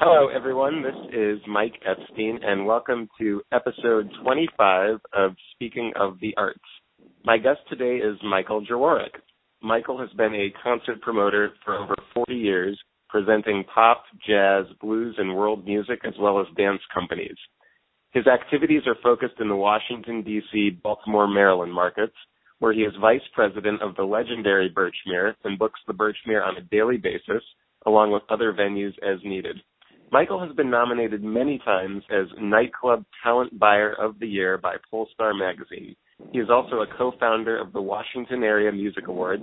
Hello, everyone. This is Mike Epstein, and welcome to episode 25 of Speaking of the Arts. My guest today is Michael Jaworek. Michael has been a concert promoter for over 40 years, presenting pop, jazz, blues, and world music, as well as dance companies. His activities are focused in the Washington, D.C., Baltimore, Maryland markets, where he is vice president of the legendary Birchmere and books the Birchmere on a daily basis, along with other venues as needed. Michael has been nominated many times as Nightclub Talent Buyer of the Year by Pollstar Magazine. He is also a co-founder of the Washington Area Music Awards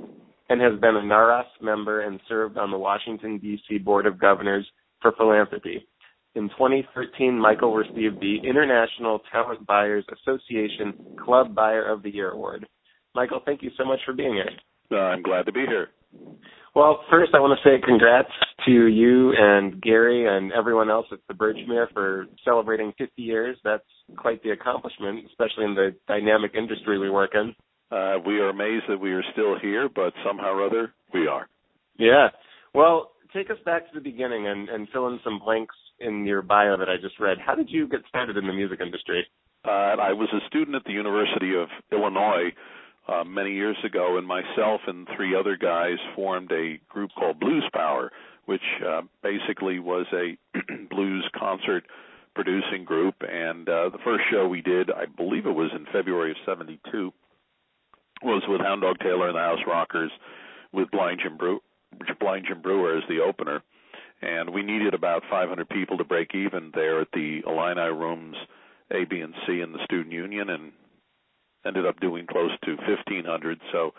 and has been a NARAS member and served on the Washington, D.C. Board of Governors for Philanthropy. In 2013, Michael received the International Talent Buyers Association Club Buyer of the Year Award. Michael, thank you so much for being here. Uh, I'm glad to be here. Well, first, I want to say congrats to you and Gary and everyone else at the Birchmere for celebrating 50 years. That's quite the accomplishment, especially in the dynamic industry we work in. Uh, we are amazed that we are still here, but somehow or other, we are. Yeah. Well, take us back to the beginning and, and fill in some blanks in your bio that I just read. How did you get started in the music industry? Uh, I was a student at the University of Illinois uh, many years ago, and myself and three other guys formed a group called Blues Power, which uh, basically was a blues concert producing group. And uh, the first show we did, I believe it was in February of '72, was with Hound Dog Taylor and the House Rockers, with Blind Jim, Brew- Blind Jim Brewer as the opener. And we needed about 500 people to break even there at the Illini Rooms A, B, and C in the Student Union, and ended up doing close to 1500 so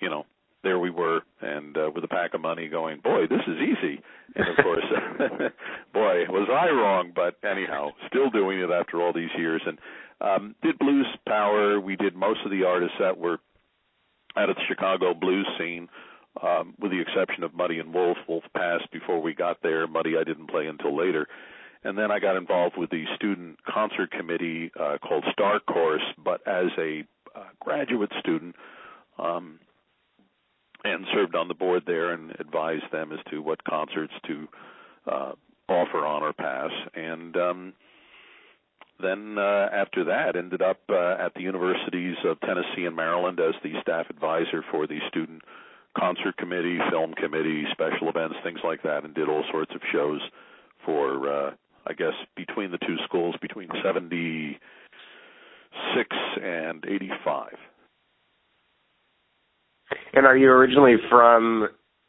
you know there we were and uh, with a pack of money going boy this is easy. And of course boy was i wrong but anyhow still doing it after all these years. And um did blues power. We did most of the artists that were out of the chicago blues scene um with the exception of muddy and wolf. Wolf passed before we got there. Muddy i didn't play until later. And then I got involved with the student concert committee uh, called Star Course, but as a graduate student, um, and served on the board there and advised them as to what concerts to uh, offer on or pass. And um, then uh, after that, ended up uh, at the universities of Tennessee and Maryland as the staff advisor for the student concert committee, film committee, special events, things like that, and did all sorts of shows for uh, I guess between the two schools between 76 and 85. And are you originally from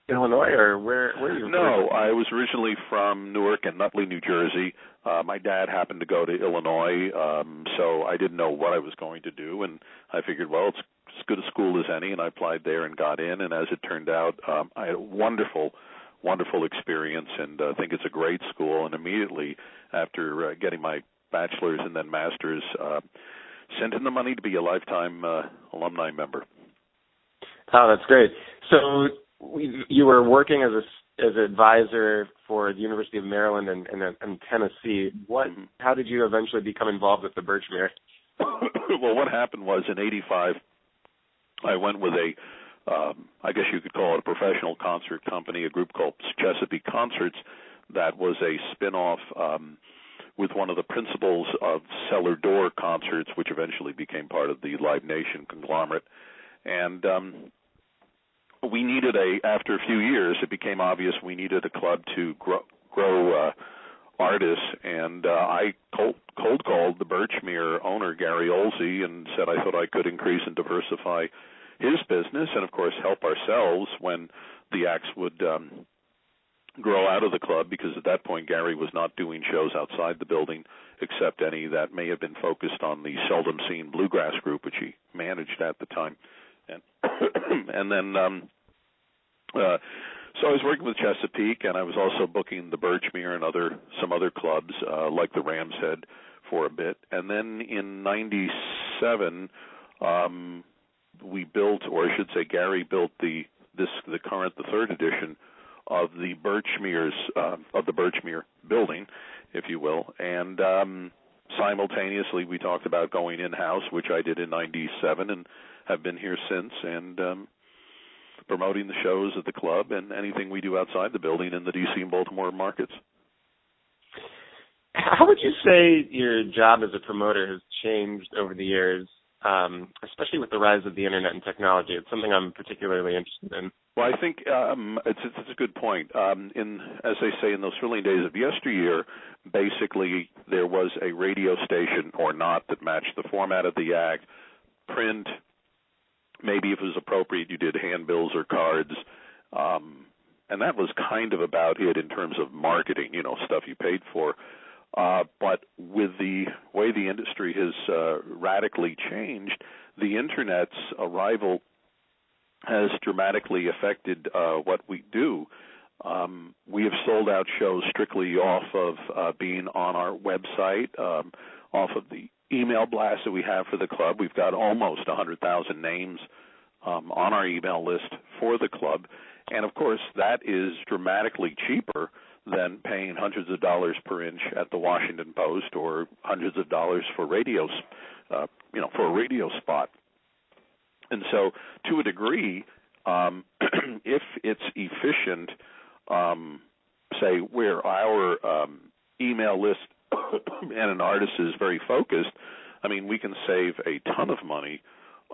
Illinois or where where are you from? No, from? I was originally from Newark and Nutley, New Jersey. Uh my dad happened to go to Illinois, um so I didn't know what I was going to do and I figured well it's as good a school as any and I applied there and got in and as it turned out um I had a wonderful wonderful experience and uh, think it's a great school. And immediately after uh, getting my bachelor's and then master's, uh, sent in the money to be a lifetime uh, alumni member. Oh, that's great. So you were working as a as an advisor for the University of Maryland and, and, and Tennessee. What? Mm-hmm. How did you eventually become involved with the Birchmere? well, what happened was in '85, I went with a um, I guess you could call it a professional concert company, a group called Chesapeake Concerts, that was a spin-off um, with one of the principals of Cellar Door Concerts, which eventually became part of the Live Nation conglomerate. And um, we needed a after a few years, it became obvious we needed a club to grow, grow uh, artists, and uh, I cold, called the Birchmere owner Gary Oelze and said I thought I could increase and diversify his business and of course help ourselves when the acts would um grow out of the club because at that point Gary was not doing shows outside the building except any that may have been focused on the Seldom Scene bluegrass group which he managed at the time. And and then um uh so I was working with Chesapeake and I was also booking the Birchmere and other some other clubs uh like the Ram's Head for a bit. And then in 97 um we built, or I should say, Gary built the this the current the third edition of the Birchmere's uh, of the Birchmere building, if you will, and um, simultaneously we talked about going in house, which I did in '97, and have been here since, and um, promoting the shows at the club and anything we do outside the building in the DC and Baltimore markets. how would you say your job as a promoter has changed over the years, um, especially with the rise of the internet and technology? It's something I'm particularly interested in. Well, I think um, it's, it's, a good point. Um, in as they say, in those thrilling days of yesteryear, basically there was a radio station or not that matched the format of the act, print. Maybe if it was appropriate, you did handbills or cards. Um, and that was kind of about it in terms of marketing, you know, stuff you paid for. Uh, but with the way the industry has uh, radically changed, the internet's arrival has dramatically affected uh, what we do. Um, we have sold out shows strictly off of uh, being on our website, um, off of the email blast that we have for the club. We've got almost 100,000 names um, on our email list for the club. And of course, that is dramatically cheaper than paying hundreds of dollars per inch at the Washington Post or hundreds of dollars for radio, uh, you know, for a radio spot. And so, to a degree, um, if it's efficient, um, say where our um, email list and an artist is very focused, I mean, we can save a ton of money.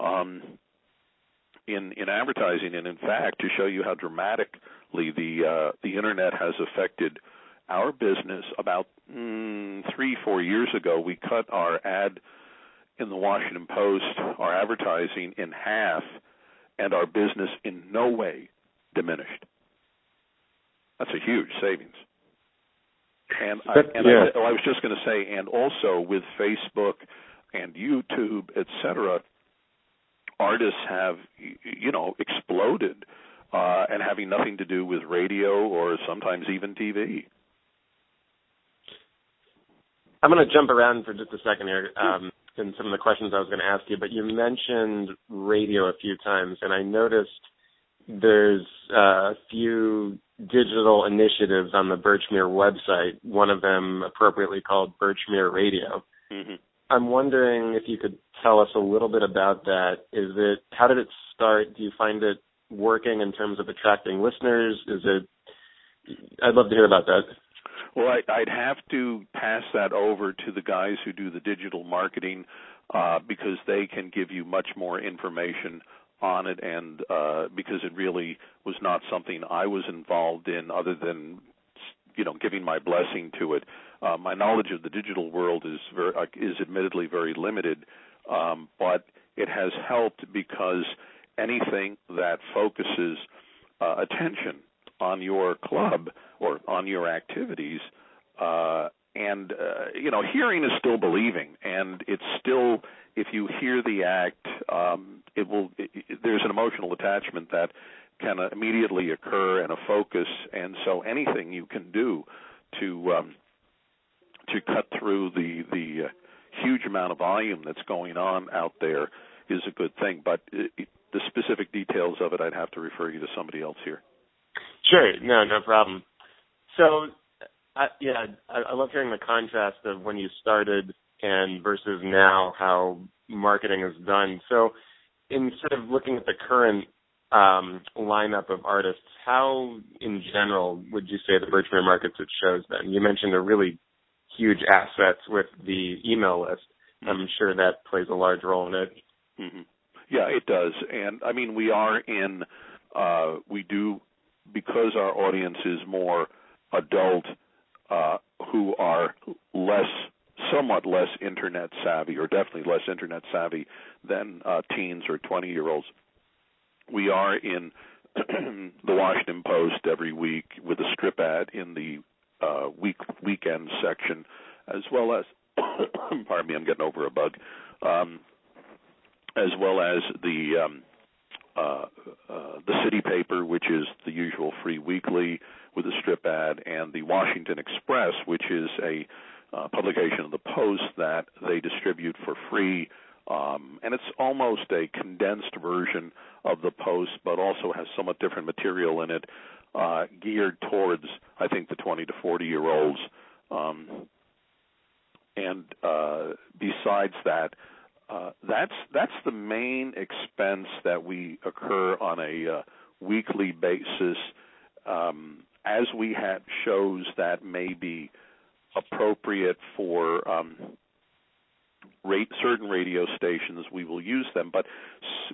Um, in in advertising, and in fact, to show you how the uh, the internet has affected our business, about mm, three four years ago, we cut our ad in the Washington Post, our advertising in half, and our business in no way diminished. That's a huge savings. And, I, and yeah. I, I was just going to say, and also with Facebook and YouTube, et cetera, artists have you know exploded uh, and having nothing to do with radio or sometimes even TV. I'm going to jump around for just a second here um, in some of the questions I was going to ask you, but you mentioned radio a few times, and I noticed there's uh, a few digital initiatives on the Birchmere website. One of them appropriately called Birchmere Radio. Mm-hmm. I'm wondering if you could tell us a little bit about that. Is it how did it start? Do you find it working in terms of attracting listeners? Is it? I'd love to hear about that. Well, I'd have to pass that over to the guys who do the digital marketing uh, because they can give you much more information on it, and uh, because it really was not something I was involved in, other than you know giving my blessing to it. Uh, my knowledge of the digital world is very uh, is admittedly very limited, um, but it has helped because anything that focuses uh, attention on your club or on your activities uh, and uh, you know hearing is still believing and it's still if you hear the act um, it will it, there's an emotional attachment that can immediately occur and a focus and so anything you can do to um, to cut through the the uh, huge amount of volume that's going on out there is a good thing. But it, uh, the specific details of it, I'd have to refer you to somebody else here. Sure, no, no problem. So, I, yeah, I, I love hearing the contrast of when you started and versus now how marketing is done. So, instead of looking at the current um, lineup of artists, how in general would you say the Birchmere markets it shows then? You mentioned a really huge assets with the email list. I'm sure that plays a large role in it. Mm-hmm. Yeah, it does. And I mean, we are in, uh, we do, because our audience is more adult, uh, who are less, somewhat less internet savvy, or definitely less internet savvy than uh, teens or 20 year olds. We are in the Washington Post every week with a strip ad in the uh, week weekend section, as well as pardon me, I'm getting over a bug, um, as well as the um, uh, uh, the city paper, which is the usual free weekly with a strip ad, and the Washington Express, which is a uh, publication of the Post that they distribute for free. Um, and it's almost a condensed version of the Post, but also has somewhat different material in it uh, geared towards, I think, the 20 to 40 year olds. Um, and uh, besides that, uh, that's that's the main expense that we occur on a uh, weekly basis. Um, as we have shows that may be appropriate for um, rate, certain radio stations, we will use them. But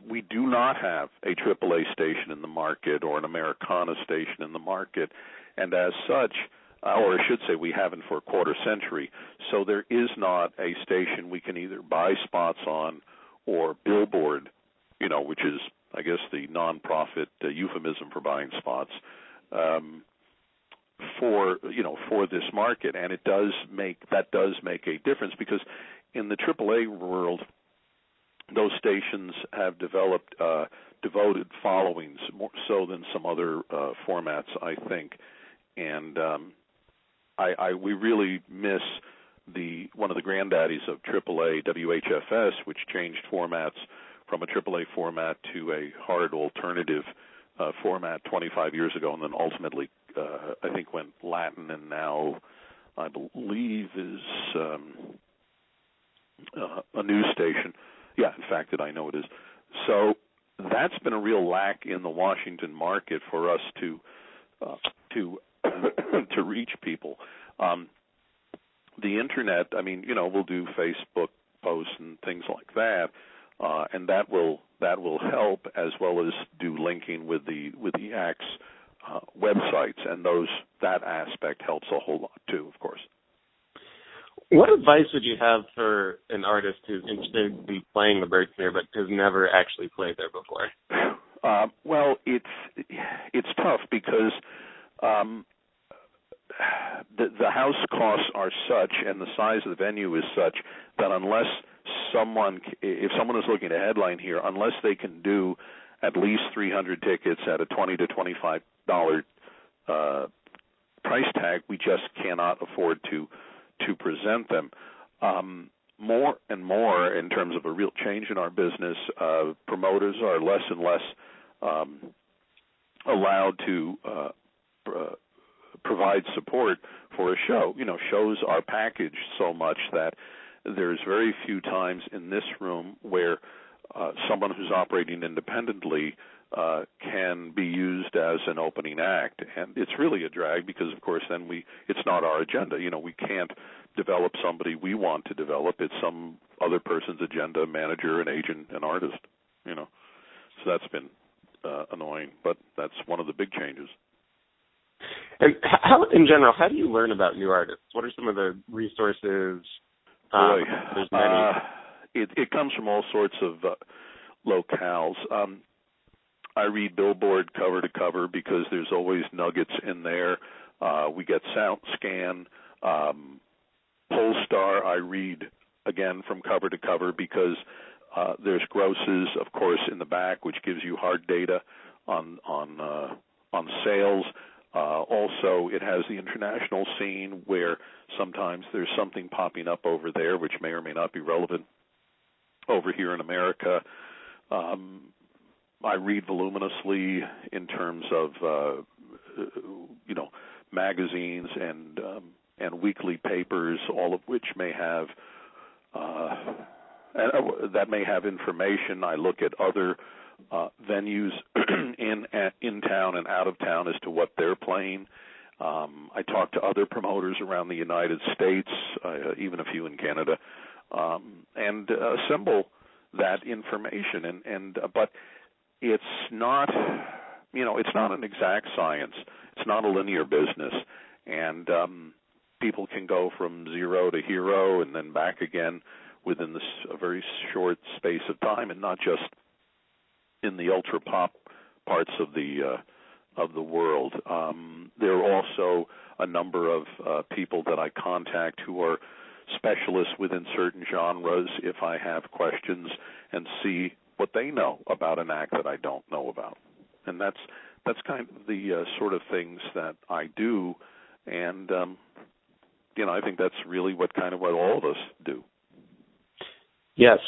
we do not have a AAA station in the market or an Americana station in the market, and as such, or I should say, we haven't for a quarter century. So there is not a station we can either buy spots on or billboard, you know, which is, I guess, the nonprofit uh, euphemism for buying spots. Um, for you know for this market and it does make that does make a difference because in the AAA world, those stations have developed uh, devoted followings more so than some other uh, formats, I think. And um, I, I we really miss the one of the granddaddies of AAA WHFS, which changed formats from a AAA format to a hard alternative uh, format 25 years ago, and then ultimately, uh, I think went Latin, and now I believe is um, uh, a news station. Yeah, in fact, that I know it is. So that's been a real lack in the Washington market for us to uh, to to reach people. Um, the internet, I mean, you know, we'll do Facebook posts and things like that, uh, and that will that will help as well as do linking with the with the acts uh, websites, and those that aspect helps a whole lot too, of course. What advice would you have for an artist who's interested in playing the Birchmere but has never actually played there before? Uh, well, it's it's tough because um, the the house costs are such and the size of the venue is such that unless someone if someone is looking at headline here, unless they can do at least 300 tickets at a 20 to 25 dollar uh, price tag, we just cannot afford to to present them. Um, more and more, in terms of a real change in our business, uh, promoters are less and less um, allowed to uh, pr- provide support for a show. You know, shows are packaged so much that there's very few times in this room where uh, someone who's operating independently uh, can be used as an opening act, and it's really a drag because, of course, then we it's not our agenda. You know, we can't develop somebody we want to develop. It's some other person's agenda, manager, an agent, an artist. You know, so that's been uh, annoying, but that's one of the big changes. And how, in general, how do you learn about new artists? What are some of the resources? Um, there's many. Uh, it, it comes from all sorts of uh, locales. Um, I read Billboard cover to cover because there's always nuggets in there. Uh, we get SoundScan, um, Pollstar. I read again from cover to cover because uh, there's grosses, of course, in the back, which gives you hard data on on uh, on sales. Uh, also, it has the international scene where sometimes there's something popping up over there, which may or may not be relevant over here in America. Um, I read voluminously in terms of uh, you know magazines and um, and weekly papers, all of which may have uh, uh that may have information. I look at other uh, venues in at, in town and out of town as to what they're playing. Um, I talk to other promoters around the United States, uh, even a few in Canada, um, and uh, assemble that information. And, and uh, but it's not you know it's not an exact science it's not a linear business and um people can go from zero to hero and then back again within this a very short space of time and not just in the ultra pop parts of the uh of the world um there are also a number of uh people that I contact who are specialists within certain genres if I have questions and see what they know about an act that I don't know about. And that's that's kind of the uh, sort of things that I do, and um, you know I think that's really what kind of what all of us do. Yes,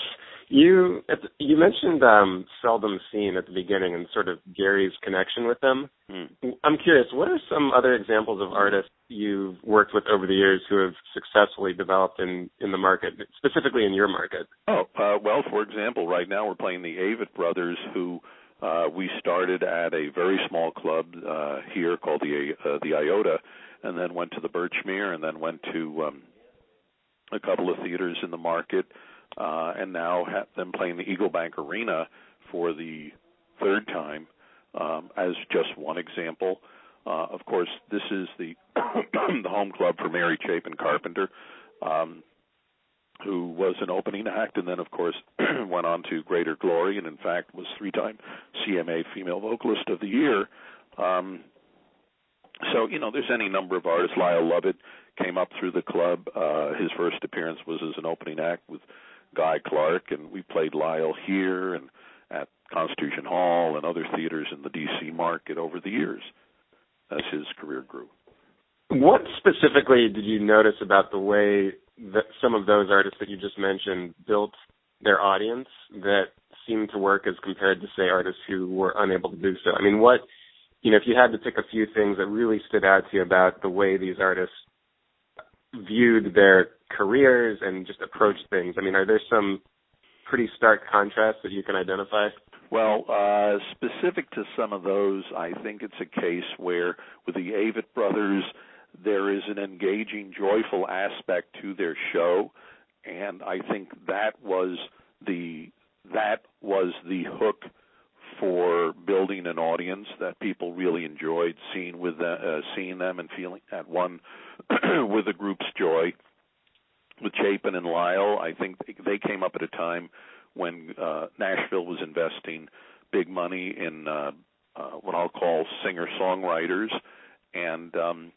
you you mentioned um, Seldom Scene at the beginning and sort of Gary's connection with them. Hmm. I'm curious, what are some other examples of artists you've worked with over the years who have successfully developed in in the market, specifically in your market? Oh, uh, well, for example, right now we're playing the Avett Brothers, who uh, we started at a very small club uh, here called the uh, the Iota, and then went to the Birchmere, and then went to um, a couple of theaters in the market, uh, and now have them playing the Eagle Bank Arena for the third time, um, as just one example. Uh, of course, this is the the home club for Mary Chapin Carpenter, um, who was an opening act, and then of course went on to greater glory, and in fact was three-time CMA Female Vocalist of the Year. Um, so you know, there's any number of artists. Lyle Lovett came up through the club. Uh, his first appearance was as an opening act with Guy Clark, and we played Lyle here and at Constitution Hall and other theaters in the D.C. market over the years as his career grew. What specifically did you notice about the way that some of those artists that you just mentioned built their audience that seemed to work as compared to say artists who were unable to do so? I mean, what you know, if you had to pick a few things that really stood out to you about the way these artists viewed their careers and just approached things, I mean, are there some pretty stark contrasts that you can identify? Well, uh, specific to some of those, I think it's a case where with the Avett brothers, there is an engaging, joyful aspect to their show, and I think that was the that was the hook for building an audience that people really enjoyed seeing with the, uh, seeing them and feeling at one with the group's joy. With Chapin and Lyle, I think they came up at a time when uh, Nashville was investing big money in uh, uh, what I'll call singer songwriters, and um,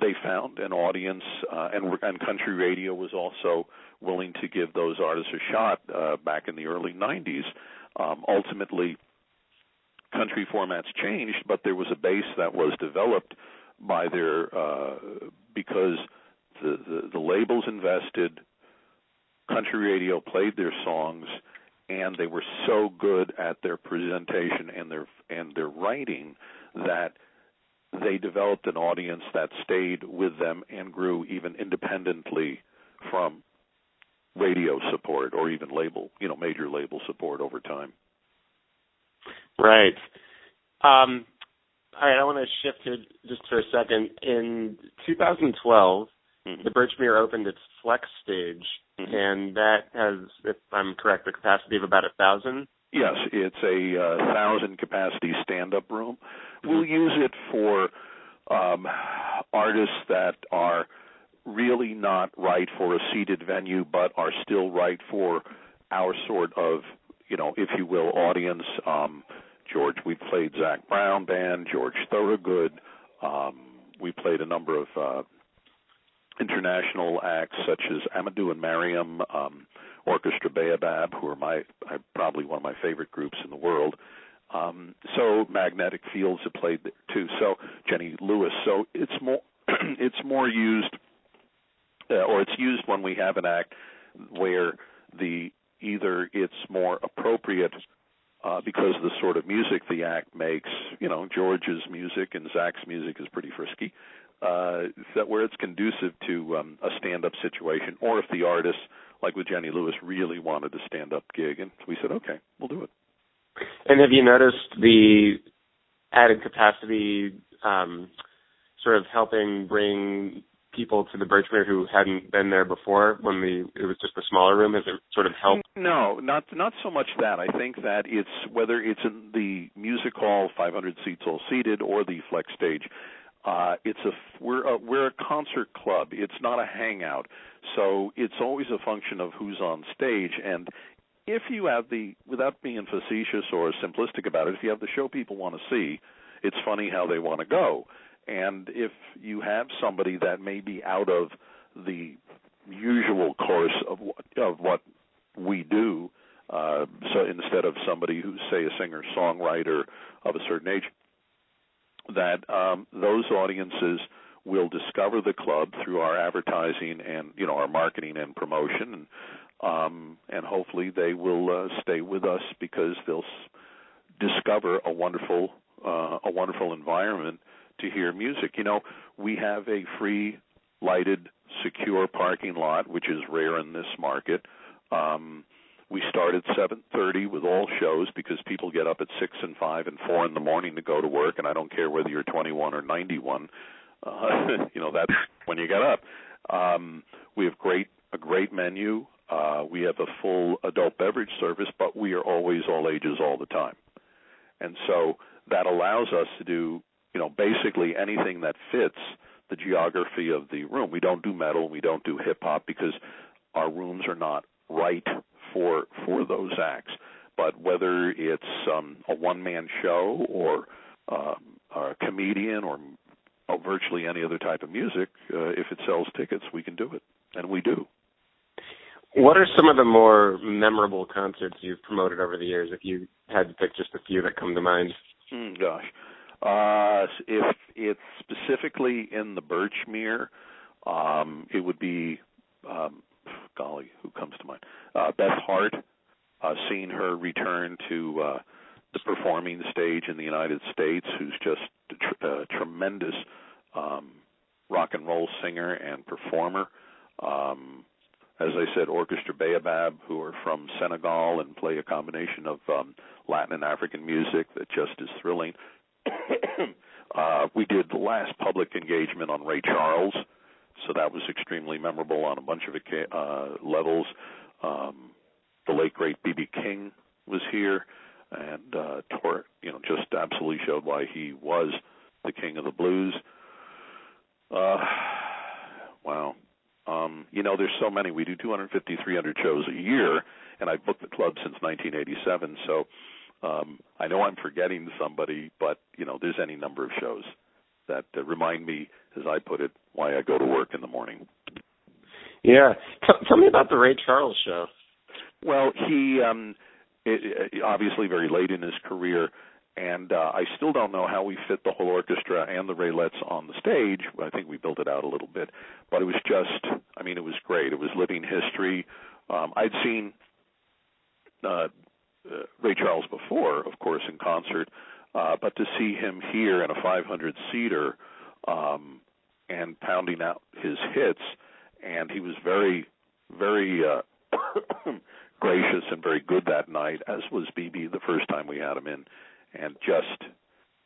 they found an audience, uh, and, and country radio was also willing to give those artists a shot uh, back in the early 90s. Um, ultimately, country formats changed, but there was a base that was developed by their uh, because the, the the labels invested, country radio played their songs, and they were so good at their presentation and their and their writing that they developed an audience that stayed with them and grew even independently from radio support or even label, you know, major label support over time. Right. Um, all right, I want to shift here just for a second. In 2012, mm-hmm. the Birchmere opened its Flex stage, mm-hmm. and that has, if I'm correct, the capacity of about a thousand. Yes, it's a uh, thousand capacity stand-up room. We'll use it for um, artists that are really not right for a seated venue, but are still right for our sort of, you know, if you will, audience. Um, George, we played Zac Brown Band, George Thorogood. Um, we played a number of uh, international acts such as Amadou and Mariam, um, Orchestra Baobab, who are my I, probably one of my favorite groups in the world. Um, so Magnetic Fields have played there too. So Jenny Lewis. So it's more it's more used, uh, or it's used when we have an act where the either it's more appropriate uh, because of the sort of music the act makes. You know, George's music and Zac's music is pretty frisky. Uh, that where it's conducive to um, a stand-up situation, or if the artist, like with Jenny Lewis, really wanted a stand-up gig, and we said, okay, we'll do it. And have you noticed the added capacity um, sort of helping bring people to the Birchmere who hadn't been there before when the it was just a smaller room? Has it sort of helped? No, not not so much that. I think that it's whether it's in the music hall, 500 seats all seated, or the flex stage. Uh, it's a we're a we're a concert club. It's not a hangout, so it's always a function of who's on stage. And if you have the without being facetious or simplistic about it, if you have the show people want to see, it's funny how they want to go. And if you have somebody that may be out of the usual course of what, of what we do, uh, so instead of somebody who's say a singer songwriter of a certain age, that um, those audiences will discover the club through our advertising and you know our marketing and promotion, and um, and hopefully they will uh, stay with us because they'll s- discover a wonderful uh, a wonderful environment to hear music. You know, we have a free lighted secure parking lot, which is rare in this market. Um, we start at 7:30 with all shows because people get up at 6 and 5 and 4 in the morning to go to work and I don't care whether you're 21 or 91. Uh, you know, that's when you get up. Um, we have great a great menu. Uh, we have a full adult beverage service, but we are always all ages all the time, and so that allows us to do you know basically anything that fits the geography of the room. We don't do metal, we don't do hip hop because our rooms are not right for for those acts. But whether it's um, a one man show or uh, a comedian or uh, virtually any other type of music, uh, if it sells tickets, we can do it, and we do. What are some of the more memorable concerts you've promoted over the years? If you had to pick just a few that come to mind. Mm, gosh, uh, if it's specifically in the Birchmere, um, it would be, um, golly, who comes to mind? Uh, Beth Hart. Uh, seeing her return to uh, the performing stage in the United States, who's just a tr- uh, tremendous um, rock and roll singer and performer. Um, as I said, Orchestra Baobab, who are from Senegal and play a combination of um, Latin and African music that just is thrilling. uh, we did the last public engagement on Ray Charles, so that was extremely memorable on a bunch of uh, levels. Um, the late great BB King was here, and uh, tore, you know, just absolutely showed why he was the king of the blues. Uh, wow. Um, you know, there's so many. We do 250, 300 shows a year, and I've booked the club since 1987. So um, I know I'm forgetting somebody, but you know, there's any number of shows that uh, remind me, as I put it, why I go to work in the morning. Yeah, T- tell me about the Ray Charles show. Well, he um, it, it, obviously very late in his career, and uh, I still don't know how we fit the whole orchestra and the Raelettes on the stage. I think we built it out a little bit, but it was just, I mean, it was great. It was living history. Um, I'd seen uh, Charles before, of course, in concert, uh, but to see him here in a 500 seater um, and pounding out his hits, and he was very, very uh, gracious and very good that night, as was BB the first time we had him in, and just,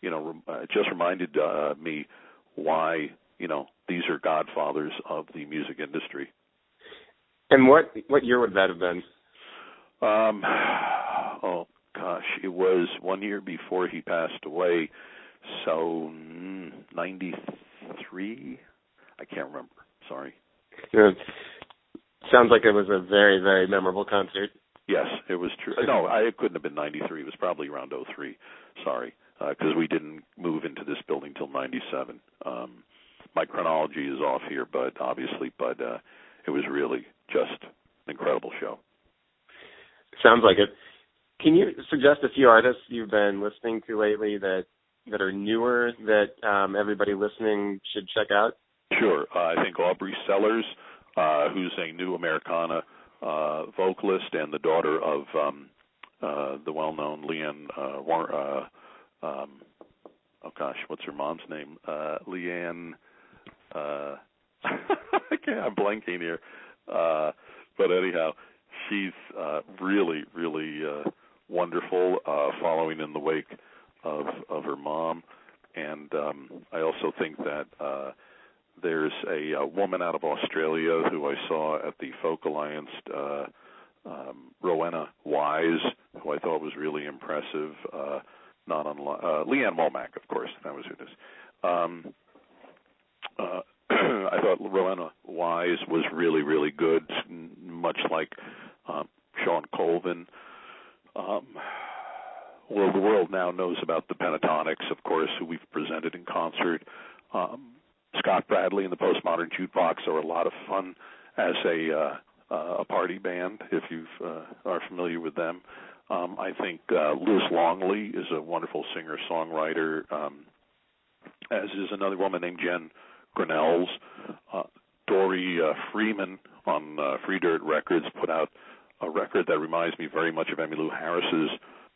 you know, uh, just reminded uh, me why, you know, these are godfathers of the music industry. And what what year would that have been? Um, oh gosh, it was one year before he passed away, so mm, ninety three. I can't remember. Sorry. Yeah. Sounds like it was a very very memorable concert. Yes, it was true. No, I, it couldn't have been 93. It was probably around 03. Sorry, because uh, we didn't move into this building till 97. Um, my chronology is off here, but obviously, but uh, it was really just an incredible show. Sounds like it. Can you suggest a few artists you've been listening to lately that that are newer that um, everybody listening should check out? Sure. Uh, I think Aubrie Sellers, uh, who's a new Americana uh, vocalist and the daughter of um, uh, the well-known Lee Ann. Uh, War- uh, um, oh gosh, what's her mom's name? Uh, Lee Ann. Uh, I'm blanking here. Uh, but anyhow, she's uh, really, really uh, wonderful, uh, following in the wake of of her mom. And um, I also think that uh, there's a, a woman out of Australia who I saw at the Folk Alliance, uh, um, Rowena Wise, who I thought was really impressive. Uh, not unlike uh, Lee-Ann Womack, of course, that was who it is. Um, uh, I thought Rowena Wise was really, really good, much like um, Shawn Colvin. Um, well, the world now knows about the Pentatonix, of course, who we've presented in concert. Um, Scott Bradlee and the Postmodern Jukebox are a lot of fun as a uh, uh, a party band. If you uh, are familiar with them, um, I think uh, Liz Longley is a wonderful singer songwriter. Um, as is another woman named Jen Grinnells. Uh, Dori uh, Freeman on uh, Free Dirt Records put out a record that reminds me very much of Emmylou Harris's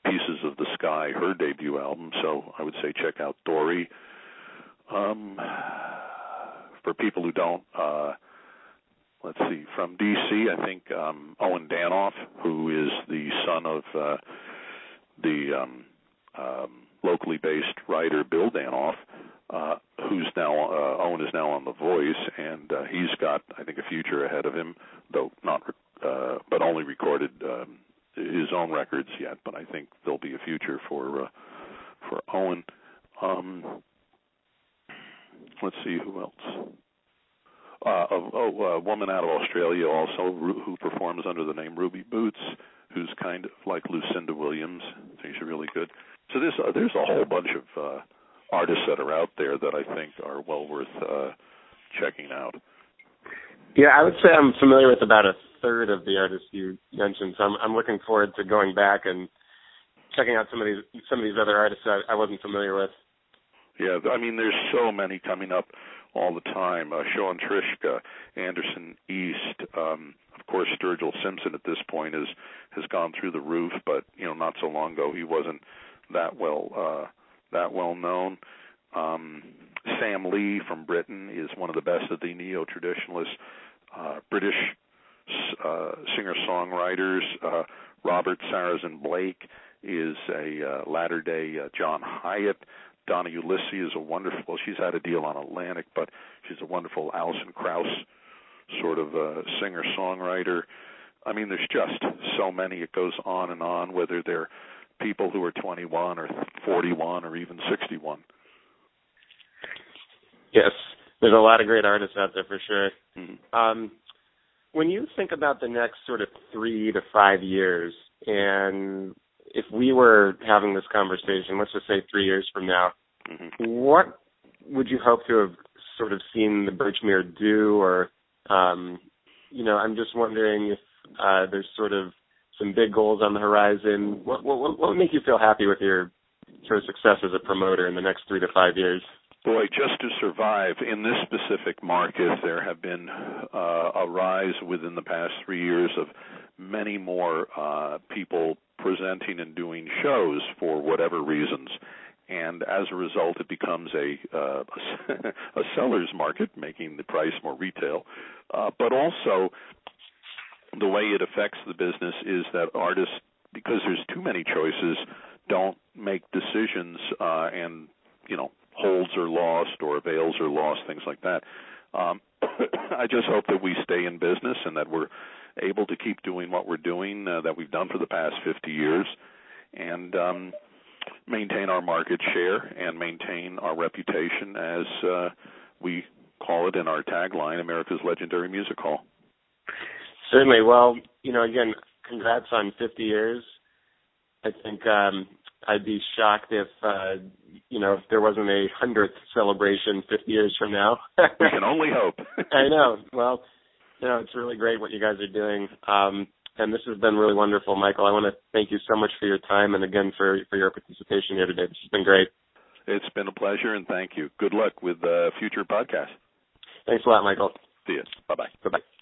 Pieces of the Sky, her debut album. So I would say check out Dori. Um, for people who don't, uh, let's see, from DC, I think um, Owen Danoff, who is the son of uh, the um, um, locally based writer Bill Danoff, uh, who's now uh, Owen is now on The Voice, and uh, he's got I think a future ahead of him, though not uh, but only recorded um, his own records yet. But I think there'll be a future for uh, for Owen. Um, let's see who else. Uh, oh, a woman out of Australia also who performs under the name Ruby Boots, who's kind of like Lucinda Williams. She's really good. So there's uh, there's a whole bunch of uh, artists that are out there that I think are well worth uh, checking out. Yeah, I would say I'm familiar with about a third of the artists you mentioned, so I'm, I'm looking forward to going back and checking out some of these some of these other artists I, I wasn't familiar with. Yeah, I mean, there's so many coming up all the time. Uh, Sean Trishka, Anderson East, um, of course, Sturgill Simpson at this point is has gone through the roof, but you know, not so long ago he wasn't that well uh, that well known. Um, Sam Lee from Britain is one of the best of the neo traditionalist uh, British uh, singer songwriters. Uh, Robert Sarazin Blake is a uh, latter day uh, John Hiatt. Donna Ulisse is a wonderful. She's had a deal on Atlantic, but she's a wonderful Alison Krauss sort of uh, singer songwriter. I mean, there's just so many. It goes on and on. Whether they're people who are 21 or 41 or even 61. Yes, there's a lot of great artists out there for sure. Mm-hmm. Um, when you think about the next sort of three to five years, and if we were having this conversation, let's just say three years from now, mm-hmm. what would you hope to have sort of seen the Birchmere do, or um, you know, I'm just wondering if uh, there's sort of some big goals on the horizon. What, what, what would make you feel happy with your sort of success as a promoter in the next three to five years? Boy, just to survive in this specific market, there have been uh, a rise within the past three years of many more uh, people presenting and doing shows for whatever reasons. And as a result, it becomes a uh, a seller's market, making the price more retail. Uh, but also, the way it affects the business is that artists, because there's too many choices, don't make decisions uh, and you know holds are lost or avails are lost, things like that. Um, I just hope that we stay in business and that we're able to keep doing what we're doing uh, that we've done for the past 50 years and um, maintain our market share and maintain our reputation as uh, we call it in our tagline, America's Legendary Music Hall. Certainly. Well, you know, again, congrats on 50 years. I think um, I'd be shocked if uh, you know if there wasn't a hundredth celebration 50 years from now. we can only hope. I know. Well, you know, it's really great what you guys are doing. Um, and this has been really wonderful, Michael. I want to thank you so much for your time and again for for your participation here today. This has been great. It's been a pleasure and thank you. Good luck with uh, future podcasts. Thanks a lot, Michael. See you. Bye bye. Bye bye.